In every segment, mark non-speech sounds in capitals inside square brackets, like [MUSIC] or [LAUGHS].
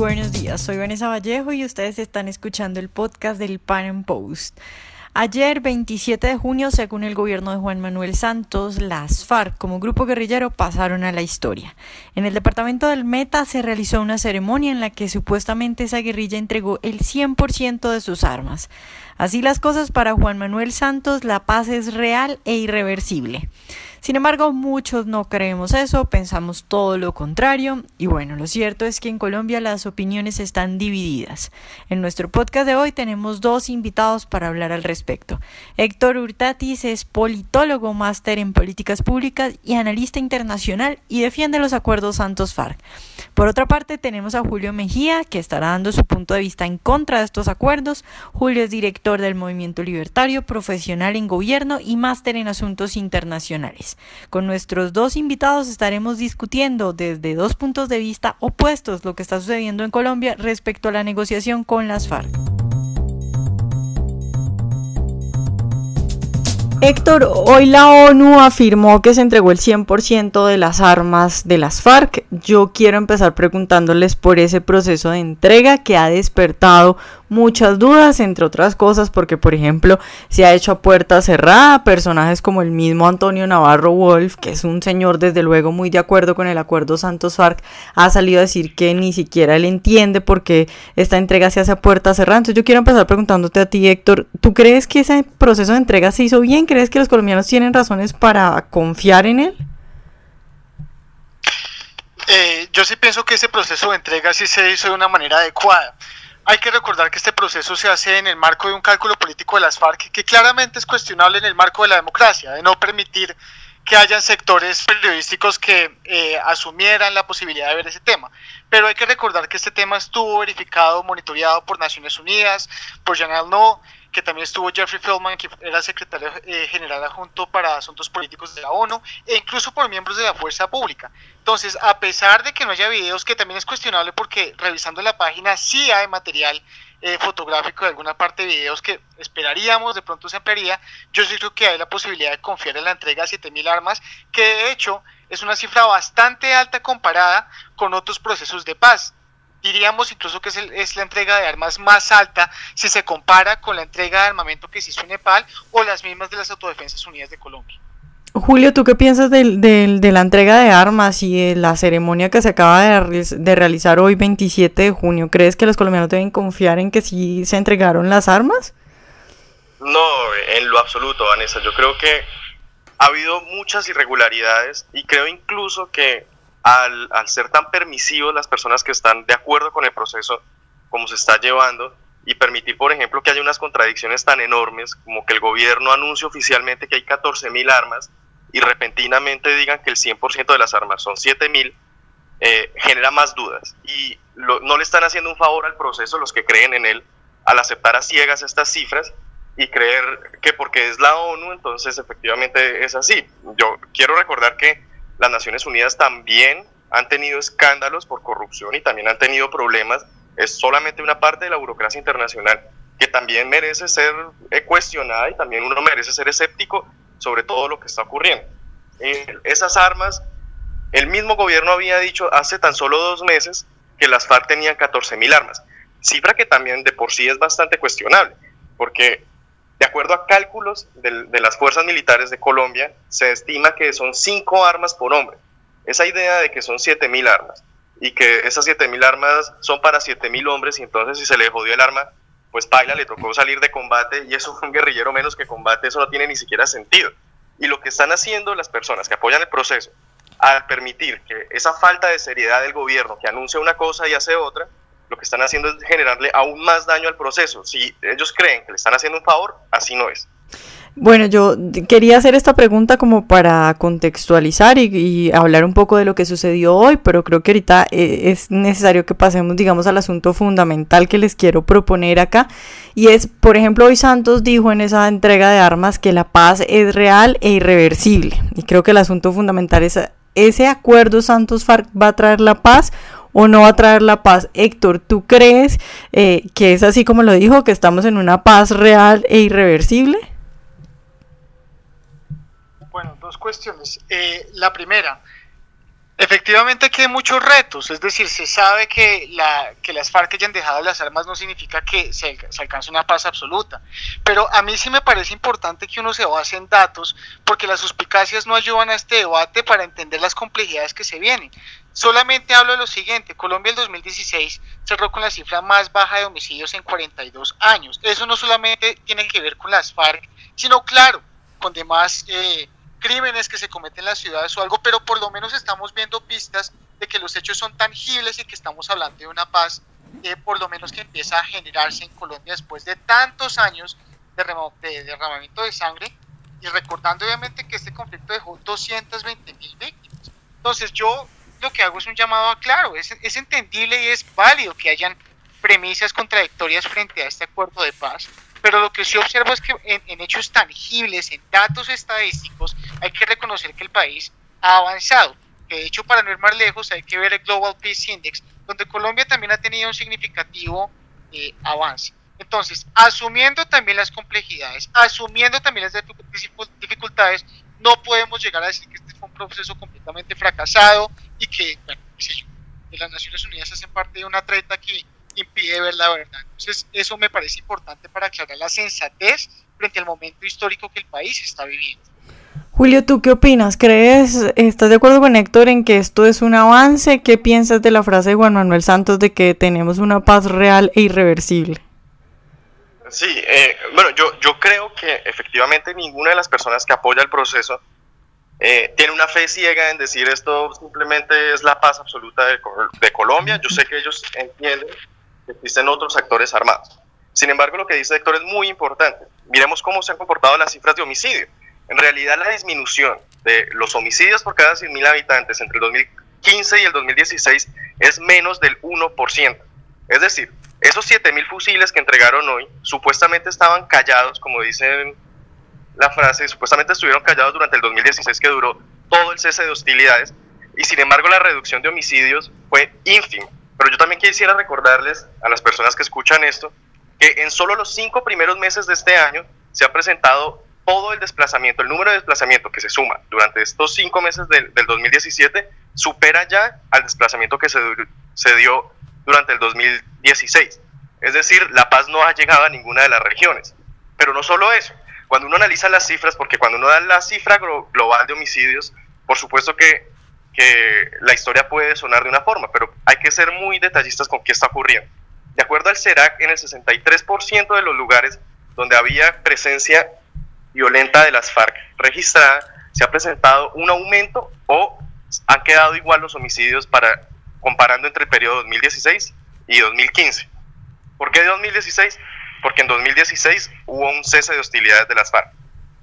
buenos días. Soy Vanessa Vallejo y ustedes están escuchando el podcast del Pan Am Post. Ayer, 27 de junio, según el gobierno de Juan Manuel Santos, las FARC como grupo guerrillero pasaron a la historia. En el departamento del Meta se realizó una ceremonia en la que supuestamente esa guerrilla entregó el 100% de sus armas. Así las cosas para Juan Manuel Santos, la paz es real e irreversible. Sin embargo, muchos no creemos eso, pensamos todo lo contrario y bueno, lo cierto es que en Colombia las opiniones están divididas. En nuestro podcast de hoy tenemos dos invitados para hablar al respecto. Héctor Hurtatis es politólogo, máster en políticas públicas y analista internacional y defiende los acuerdos Santos FARC. Por otra parte, tenemos a Julio Mejía, que estará dando su punto de vista en contra de estos acuerdos. Julio es director del Movimiento Libertario, profesional en gobierno y máster en asuntos internacionales. Con nuestros dos invitados estaremos discutiendo desde dos puntos de vista opuestos lo que está sucediendo en Colombia respecto a la negociación con las FARC. Héctor, hoy la ONU afirmó que se entregó el 100% de las armas de las FARC. Yo quiero empezar preguntándoles por ese proceso de entrega que ha despertado muchas dudas, entre otras cosas, porque por ejemplo se ha hecho a puerta cerrada, personajes como el mismo Antonio Navarro Wolf, que es un señor desde luego muy de acuerdo con el acuerdo Santos FARC, ha salido a decir que ni siquiera él entiende por qué esta entrega se hace a puerta cerrada. Entonces yo quiero empezar preguntándote a ti, Héctor, ¿tú crees que ese proceso de entrega se hizo bien? ¿Crees que los colombianos tienen razones para confiar en él? Eh, yo sí pienso que ese proceso de entrega sí se hizo de una manera adecuada. Hay que recordar que este proceso se hace en el marco de un cálculo político de las FARC que claramente es cuestionable en el marco de la democracia, de no permitir que hayan sectores periodísticos que eh, asumieran la posibilidad de ver ese tema. Pero hay que recordar que este tema estuvo verificado, monitoreado por Naciones Unidas, por Jean No, que también estuvo Jeffrey Feldman, que era secretario eh, general adjunto para asuntos políticos de la ONU, e incluso por miembros de la fuerza pública. Entonces, a pesar de que no haya videos, que también es cuestionable porque revisando la página sí hay material eh, fotográfico de alguna parte de videos que esperaríamos, de pronto se ampliaría, yo sí creo que hay la posibilidad de confiar en la entrega de 7.000 armas, que de hecho es una cifra bastante alta comparada con otros procesos de paz diríamos incluso que es, es, la entrega de armas más alta si se compara con la entrega de armamento que se hizo en Nepal o las mismas de las Autodefensas Unidas de Colombia. Julio, ¿tú qué piensas de, de la entrega de armas y de la ceremonia que se acaba de, de, realizar hoy, 27 de junio? ¿Crees que los colombianos deben confiar en que sí se entregaron las armas? No, en lo absoluto, Vanessa. Yo creo que ha habido muchas irregularidades y creo incluso que al, ser tan permisivos las personas que están de acuerdo con el proceso como se está llevando y permitir, por ejemplo, que haya unas contradicciones tan enormes como que el gobierno anuncie oficialmente que hay 14.000 armas y repentinamente digan que el 100% de las armas son 7.000, eh, genera más dudas. Y no le están haciendo un favor al proceso los que creen en él al aceptar a ciegas estas cifras y creer que porque es la ONU, entonces efectivamente es así. Yo quiero recordar que las Naciones Unidas también han tenido escándalos por corrupción y también han tenido problemas. Es solamente una parte de la burocracia internacional que también merece ser eh, cuestionada y también uno merece ser escéptico sobre todo lo que está ocurriendo. Eh, esas armas, el mismo gobierno había dicho hace tan solo dos meses que las FARC tenían 14.000 armas, cifra que también de por sí es bastante cuestionable, porque de acuerdo a cálculos de, las fuerzas militares de Colombia, se estima que son cinco armas por hombre. Esa idea de que son 7.000 armas y que esas 7.000 armas son para 7.000 hombres y entonces si se le jodió el arma, pues Paila le tocó salir de combate y eso un guerrillero menos que combate, eso no tiene ni siquiera sentido. Y lo que están haciendo las personas que apoyan el proceso al permitir que esa falta de seriedad del gobierno que anuncia una cosa y hace otra, lo que están haciendo es generarle aún más daño al proceso. Si ellos creen que le están haciendo un favor, así no es. Bueno, yo quería hacer esta pregunta como para contextualizar y, hablar un poco de lo que sucedió hoy, pero creo que ahorita eh, es necesario que pasemos, digamos, al asunto fundamental que les quiero proponer acá. Y es, por ejemplo, hoy Santos dijo en esa entrega de armas que la paz es real e irreversible. Y creo que el asunto fundamental es, ¿ese acuerdo Santos-FARC va a traer la paz o no va a traer la paz. Héctor, ¿tú crees eh, que es así como lo dijo, que estamos en una paz real e irreversible? Bueno, dos cuestiones. Eh, la primera, Efectivamente aquí hay muchos retos, es decir, se sabe que, la, que las FARC hayan dejado las armas no significa que se, se, alcance una paz absoluta, pero a mí sí me parece importante que uno se base en datos porque las suspicacias no ayudan a este debate para entender las complejidades que se vienen. Solamente hablo de lo siguiente, Colombia en 2016 cerró con la cifra más baja de homicidios en 42 años. Eso no solamente tiene que ver con las FARC, sino claro, con demás... Eh, crímenes que se cometen en las ciudades o algo, pero por lo menos estamos viendo pistas de que los hechos son tangibles y que estamos hablando de una paz, eh, por lo menos que empieza a generarse en Colombia después de tantos años de, de derramamiento de sangre y recordando obviamente que este conflicto dejó 220 mil víctimas. Entonces yo lo que hago es un llamado a claro, es, es entendible y es válido que hayan premisas contradictorias frente a este acuerdo de paz, pero lo que sí observo es que en, hechos tangibles, en datos estadísticos, hay que reconocer que el país ha avanzado. De hecho, para no ir más lejos, hay que ver el Global Peace Index, donde Colombia también ha tenido un significativo eh, avance. Entonces, asumiendo también las complejidades, asumiendo también las dificultades, no podemos llegar a decir que este fue un proceso completamente fracasado y que, bueno, qué sé yo, las Naciones Unidas hacen parte de una treta que impide ver la verdad. Entonces, eso me parece importante para aclarar la sensatez frente al momento histórico que el país está viviendo. Julio, ¿tú qué opinas? ¿Crees, estás de acuerdo con Héctor en que esto es un avance? ¿Qué piensas de la frase de Juan Manuel Santos de que tenemos una paz real e irreversible? Sí, eh, bueno, yo, yo creo que efectivamente ninguna de las personas que apoya el proceso eh, tiene una fe ciega en decir esto simplemente es la paz absoluta de, de Colombia. Yo sé que ellos entienden existen otros actores armados. Sin embargo, lo que dice Héctor es muy importante. Miremos cómo se han comportado las cifras de homicidio. En realidad, la disminución de los homicidios por cada 100.000 habitantes entre el 2015 y el 2016 es menos del 1%. Es decir, esos 7.000 fusiles que entregaron hoy supuestamente estaban callados, como dicen la frase, supuestamente estuvieron callados durante el 2016 que duró todo el cese de hostilidades y sin embargo la reducción de homicidios fue ínfima. Pero yo también quisiera recordarles a las personas que escuchan esto que en solo los cinco primeros meses de este año se ha presentado todo el desplazamiento, el número de desplazamiento que se suma durante estos cinco meses del, 2017 supera ya al desplazamiento que se, se dio durante el 2016. Es decir, la paz no ha llegado a ninguna de las regiones. Pero no solo eso, cuando uno analiza las cifras, porque cuando uno da la cifra global de homicidios, por supuesto que que la historia puede sonar de una forma, pero hay que ser muy detallistas con qué está ocurriendo. De acuerdo al CERAC, en el 63% de los lugares donde había presencia violenta de las FARC registrada, se ha presentado un aumento o han quedado igual los homicidios para comparando entre el periodo 2016 y 2015. ¿Por qué 2016? Porque en 2016 hubo un cese de hostilidades de las FARC.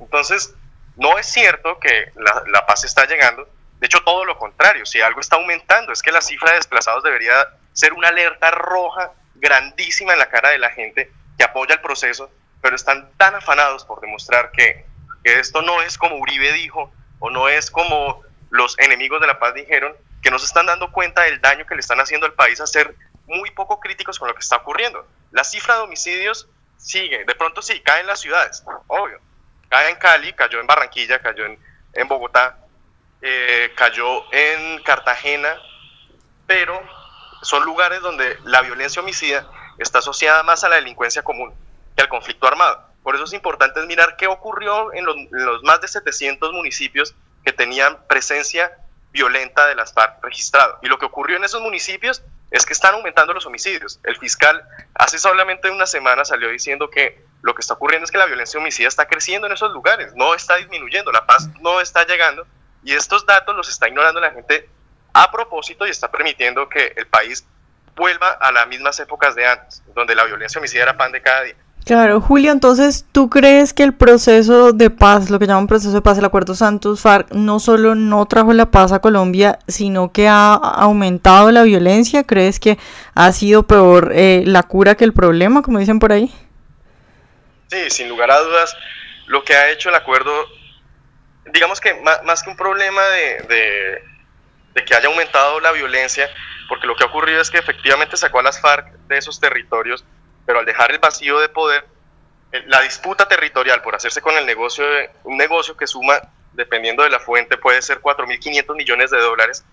Entonces, no es cierto que la, la paz está llegando, de hecho, todo lo contrario, si algo está aumentando es que la cifra de desplazados debería ser una alerta roja grandísima en la cara de la gente que apoya el proceso, pero están tan afanados por demostrar que, esto no es como Uribe dijo o no es como los enemigos de la paz dijeron, que no se están dando cuenta del daño que le están haciendo al país a ser muy poco críticos con lo que está ocurriendo. La cifra de homicidios sigue, de pronto sí, cae en las ciudades, obvio. Cae en Cali, cayó en Barranquilla, cayó en, Bogotá, eh, cayó en Cartagena, pero son lugares donde la violencia homicida está asociada más a la delincuencia común que al conflicto armado. Por eso es importante mirar qué ocurrió en los, más de 700 municipios que tenían presencia violenta de las FARC registrado. Y lo que ocurrió en esos municipios es que están aumentando los homicidios. El fiscal hace solamente una semana salió diciendo que lo que está ocurriendo es que la violencia homicida está creciendo en esos lugares, no está disminuyendo, la paz no está llegando y estos datos los está ignorando la gente a propósito y está permitiendo que el país vuelva a las mismas épocas de antes, donde la violencia homicida era pan de cada día. Claro, Julio, entonces, ¿tú crees que el proceso de paz, lo que llaman proceso de paz, el Acuerdo Santos-FARC, no solo no trajo la paz a Colombia, sino que ha aumentado la violencia? ¿Crees que ha sido peor eh, la cura que el problema, como dicen por ahí? Sí, sin lugar a dudas, lo que ha hecho el acuerdo digamos que más, que un problema de, que haya aumentado la violencia, porque lo que ha ocurrido es que efectivamente sacó a las FARC de esos territorios, pero al dejar el vacío de poder, la disputa territorial por hacerse con el negocio, un negocio que suma, dependiendo de la fuente, puede ser 4.500 millones de dólares,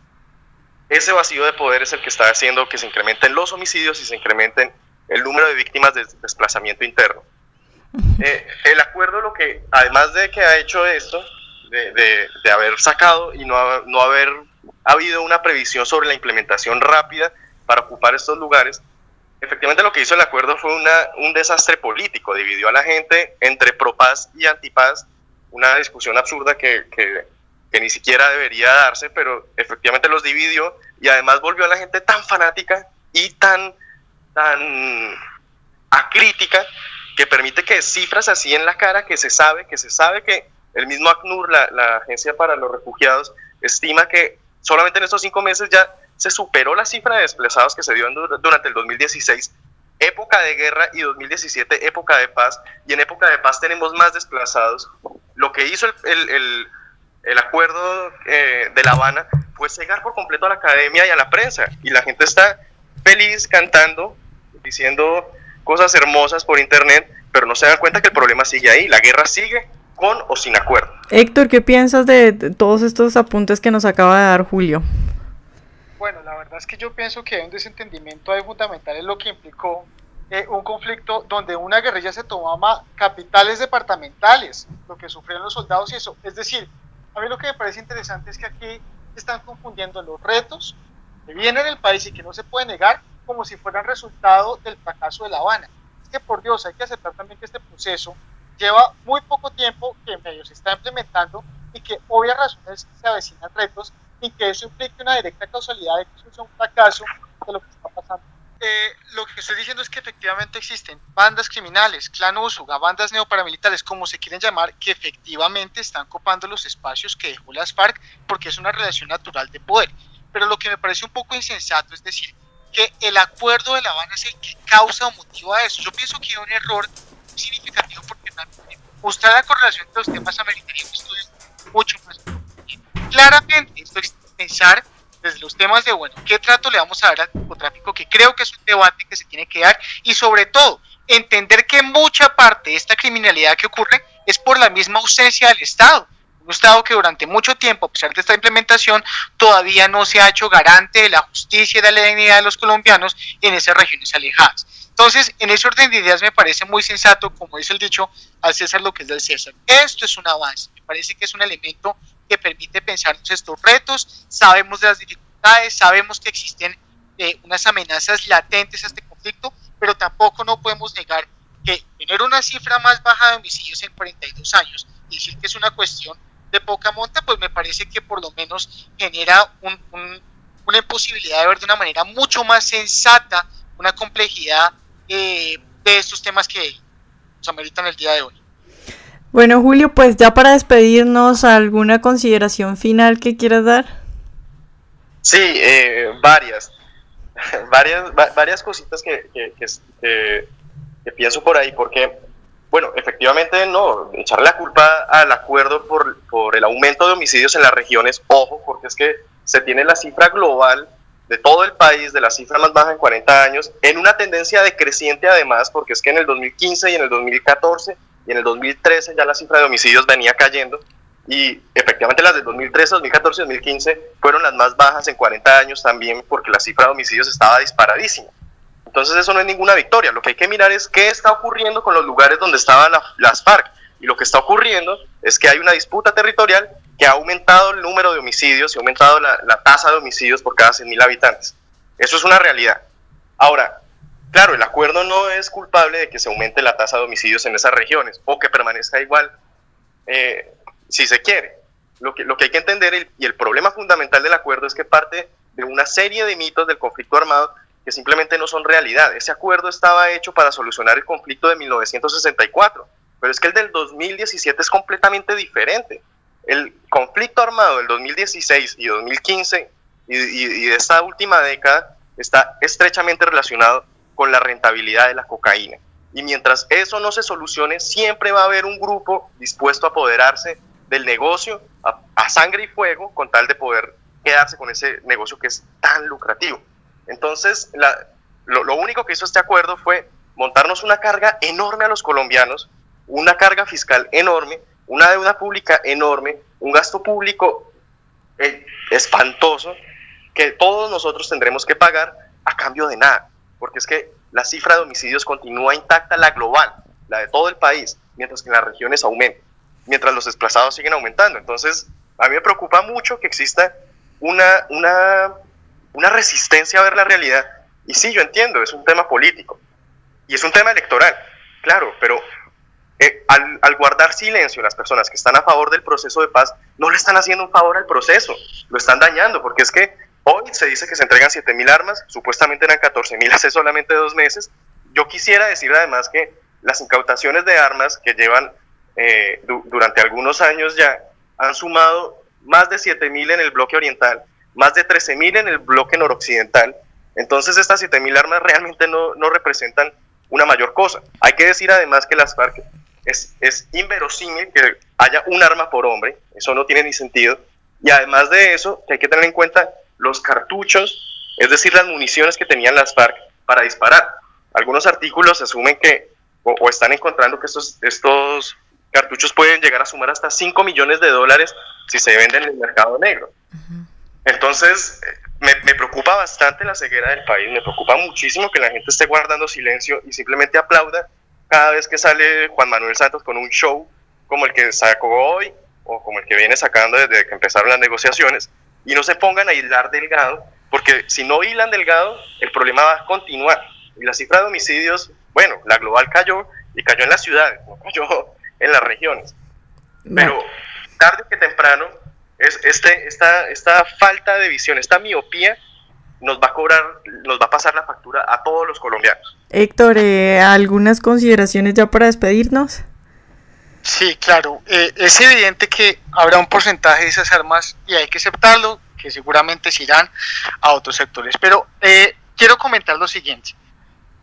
ese vacío de poder es el que está haciendo que se incrementen los homicidios y se incrementen el número de víctimas de desplazamiento interno. Eh, el acuerdo lo que, además de que ha hecho esto, de, de, haber sacado y no, no haber habido una previsión sobre la implementación rápida para ocupar estos lugares, efectivamente lo que hizo el acuerdo fue una, un desastre político, dividió a la gente entre pro-paz y anti-paz, una discusión absurda que, que, que, ni siquiera debería darse, pero efectivamente los dividió. Y además volvió a la gente tan fanática y tan, tan acrítica que permite que cifras así en la cara, que se sabe, que se sabe que el mismo ACNUR, la, la Agencia para los Refugiados, estima que solamente en estos cinco meses ya se superó la cifra de desplazados que se dio durante el 2016, época de guerra, y 2017, época de paz, y en época de paz tenemos más desplazados. Lo que hizo el, el, el, acuerdo eh, de La Habana fue cegar por completo a la academia y a la prensa, y la gente está feliz cantando, diciendo cosas hermosas por internet, pero no se dan cuenta que el problema sigue ahí, la guerra sigue con o sin acuerdo. Héctor, ¿qué piensas de todos estos apuntes que nos acaba de dar Julio? Verdad es que yo pienso que hay un desentendimiento ahí fundamental en lo que implicó eh, un conflicto donde una guerrilla se tomaba capitales departamentales, lo que sufrieron los soldados y eso. Es decir, a mí lo que me parece interesante es que aquí están confundiendo los retos que vienen en el país y que no se puede negar como si fueran resultado del fracaso de La Habana. Es que por Dios hay que aceptar también que este proceso lleva muy poco tiempo que medio se está implementando y que obvias razones se avecinan retos y que eso implique una directa causalidad de que eso sea un fracaso de lo que está pasando. Eh, lo que estoy diciendo es que efectivamente existen bandas criminales, clan Usuga, bandas neoparamilitares, como se quieren llamar, que efectivamente están copando los espacios que dejó las FARC porque es una relación natural de poder. Pero lo que me parece un poco insensato es decir que el acuerdo de La Habana es el que causa o motiva eso. Yo pienso que es un error significativo porque mostrar la correlación entre los temas americanos un estudio mucho más claramente esto es pensar desde los temas de, bueno, ¿qué trato le vamos a dar al narcotráfico? Que creo que es un debate que se tiene que dar y sobre todo entender que mucha parte de esta criminalidad que ocurre es por la misma ausencia del Estado. Un Estado que durante mucho tiempo, a pesar de esta implementación, todavía no se ha hecho garante de la justicia y de la dignidad de los colombianos en esas regiones alejadas. Entonces, en ese orden de ideas me parece muy sensato, como dice el dicho, al César lo que es del César. Esto es un avance, me parece que es un elemento que permite pensarnos estos retos, sabemos de las dificultades, sabemos que existen eh, unas amenazas latentes a este conflicto, pero tampoco no podemos negar que tener una cifra más baja de homicidios en 42 años y decir que es una cuestión de poca monta, pues me parece que por lo menos genera una imposibilidad de ver de una manera mucho más sensata una complejidad eh, de estos temas que nos ameritan el día de hoy. Bueno, Julio, pues ya para despedirnos, ¿alguna consideración final que quieras dar? Sí, eh, varias. [LAUGHS] varias, varias cositas que, que, pienso por ahí, porque, bueno, efectivamente no, echarle la culpa al acuerdo por, por el aumento de homicidios en las regiones, ojo, porque es que se tiene la cifra global de todo el país, de la cifra más baja en 40 años, en una tendencia decreciente además, porque es que en el 2015 y en el 2014 y en el 2013 ya la cifra de homicidios venía cayendo y efectivamente las del 2013, 2014 y 2015 fueron las más bajas en 40 años también porque la cifra de homicidios estaba disparadísima. Entonces eso no es ninguna victoria, lo que hay que mirar es qué está ocurriendo con los lugares donde estaban las FARC y lo que está ocurriendo es que hay una disputa territorial que ha aumentado el número de homicidios y ha aumentado la, la tasa de homicidios por cada 100.000 habitantes. Eso es una realidad. Ahora, Claro, el acuerdo no es culpable de que se aumente la tasa de homicidios en esas regiones o que permanezca igual eh, si se quiere. Lo que, lo que hay que entender y el problema fundamental del acuerdo es que parte de una serie de mitos del conflicto armado que simplemente no son realidad. Ese acuerdo estaba hecho para solucionar el conflicto de 1964, pero es que el del 2017 es completamente diferente. El conflicto armado del 2016 y 2015 y, y de esta última década está estrechamente relacionado con la rentabilidad de la cocaína. Y mientras eso no se solucione, siempre va a haber un grupo dispuesto a apoderarse del negocio a, sangre y fuego con tal de poder quedarse con ese negocio que es tan lucrativo. Entonces, lo, lo único que hizo este acuerdo fue montarnos una carga enorme a los colombianos, una carga fiscal enorme, una deuda pública enorme, un gasto público eh, espantoso, que todos nosotros tendremos que pagar a cambio de nada, porque es que la cifra de homicidios continúa intacta, la global, la de todo el país, mientras que en las regiones aumenta, mientras los desplazados siguen aumentando. Entonces, a mí me preocupa mucho que exista una, una, una resistencia a ver la realidad. Y sí, yo entiendo, es un tema político y es un tema electoral, claro, pero eh, al, al, guardar silencio las personas que están a favor del proceso de paz, no le están haciendo un favor al proceso, lo están dañando, porque es que hoy se dice que se entregan 7.000 armas, supuestamente eran 14.000 hace solamente dos meses. Yo quisiera decir además que las incautaciones de armas que llevan eh, durante algunos años ya han sumado más de 7.000 en el bloque oriental, más de 13.000 en el bloque noroccidental. Entonces estas 7.000 armas realmente no, no, representan una mayor cosa. Hay que decir además que las FARC es, es inverosímil que haya un arma por hombre, eso no tiene ni sentido. Y además de eso, que hay que tener en cuenta los cartuchos, es decir, las municiones que tenían las FARC para disparar. Algunos artículos asumen que, o, o están encontrando que estos, estos cartuchos pueden llegar a sumar hasta 5 millones de dólares si se venden en el mercado negro. Entonces, me, me, preocupa bastante la ceguera del país, me preocupa muchísimo que la gente esté guardando silencio y simplemente aplauda cada vez que sale Juan Manuel Santos con un show como el que sacó hoy o como el que viene sacando desde que empezaron las negociaciones y no se pongan a hilar delgado, porque si no hilan delgado, el problema va a continuar. Y la cifra de homicidios, bueno, la global cayó y cayó en las ciudades, no cayó en las regiones. Pero tarde que temprano, es este, esta, esta falta de visión, esta miopía, nos va a cobrar, nos va a pasar la factura a todos los colombianos. Héctor, eh, ¿algunas consideraciones ya para despedirnos? Sí, claro. Eh, es evidente que habrá un porcentaje de esas armas y hay que aceptarlo, que seguramente se irán a otros sectores. Pero eh, quiero comentar lo siguiente.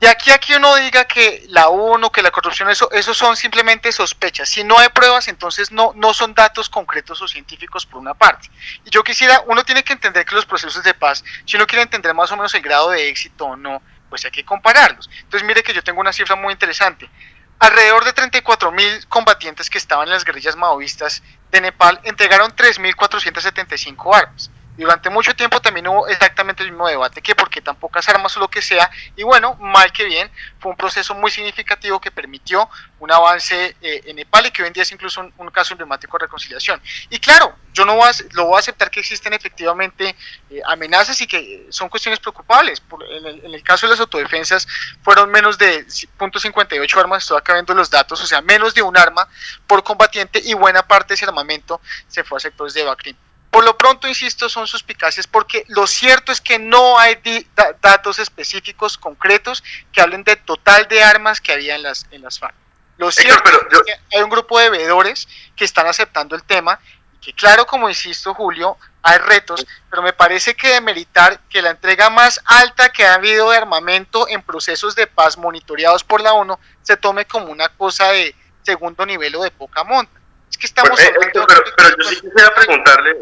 Y aquí aquí uno diga que la ONU, que la corrupción, eso, eso son simplemente sospechas. Si no hay pruebas, entonces no, no son datos concretos o científicos por una parte. Y yo quisiera, uno tiene que entender que los procesos de paz, si uno quiere entender más o menos el grado de éxito o no, pues hay que compararlos. Entonces mire que yo tengo una cifra muy interesante. Alrededor de 34 mil combatientes que estaban en las guerrillas maoístas de Nepal entregaron 3.475 armas. Durante mucho tiempo también hubo exactamente el mismo debate, que porque tan pocas armas o lo que sea, y bueno, mal que bien, fue un proceso muy significativo que permitió un avance eh, en Nepal y que hoy en día es incluso un, caso emblemático de reconciliación. Y claro, yo no voy a, lo voy a aceptar que existen efectivamente eh, amenazas y que son cuestiones preocupables. En, el, caso de las autodefensas fueron menos de .58 armas, estoy acá viendo los datos, o sea, menos de un arma por combatiente y buena parte de ese armamento se fue a sectores de Bacrim. Por lo pronto, insisto, son suspicacias porque lo cierto es que no hay da datos específicos concretos que hablen del total de armas que había en las, en las FARC. Lo cierto pero, es que hay un grupo de veedores que están aceptando el tema y que claro, como insisto, Julio, hay retos, pero me parece que demeritar que la entrega más alta que ha habido de armamento en procesos de paz monitoreados por la ONU se tome como una cosa de segundo nivel o de poca monta. Es que estamos hablando... pero, pero yo sí quisiera preguntarle,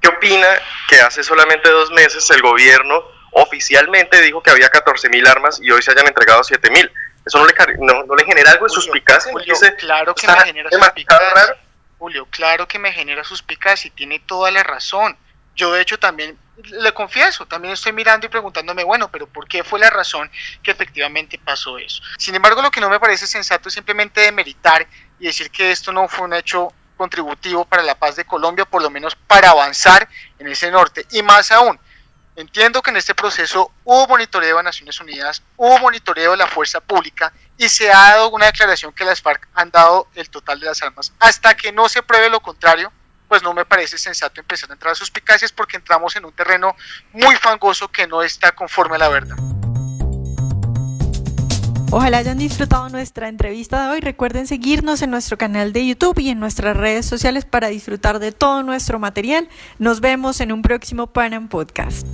¿qué opina que hace solamente dos meses el gobierno oficialmente dijo que había 14 mil armas y hoy se hayan entregado 7 mil? ¿Eso no le, no, no le genera algo de suspicacia? Julio, claro que me genera suspicacia. Julio, claro que me genera suspicacia y tiene toda la razón. Yo de hecho también le confieso, también estoy mirando y preguntándome, bueno, pero ¿por qué fue la razón que efectivamente pasó eso? Sin embargo, lo que no me parece sensato es simplemente demeritar y decir que esto no fue un hecho contributivo para la paz de Colombia, por lo menos para avanzar en ese norte. Y más aún, entiendo que en este proceso hubo monitoreo de Naciones Unidas, hubo monitoreo de la fuerza pública y se ha dado una declaración que las FARC han dado el total de las armas. Hasta que no se pruebe lo contrario, pues no me parece sensato empezar a entrar a suspicacias porque entramos en un terreno muy fangoso que no está conforme a la verdad. Ojalá hayan disfrutado nuestra entrevista de hoy. Recuerden seguirnos en nuestro canal de YouTube y en nuestras redes sociales para disfrutar de todo nuestro material. Nos vemos en un próximo Panam Podcast.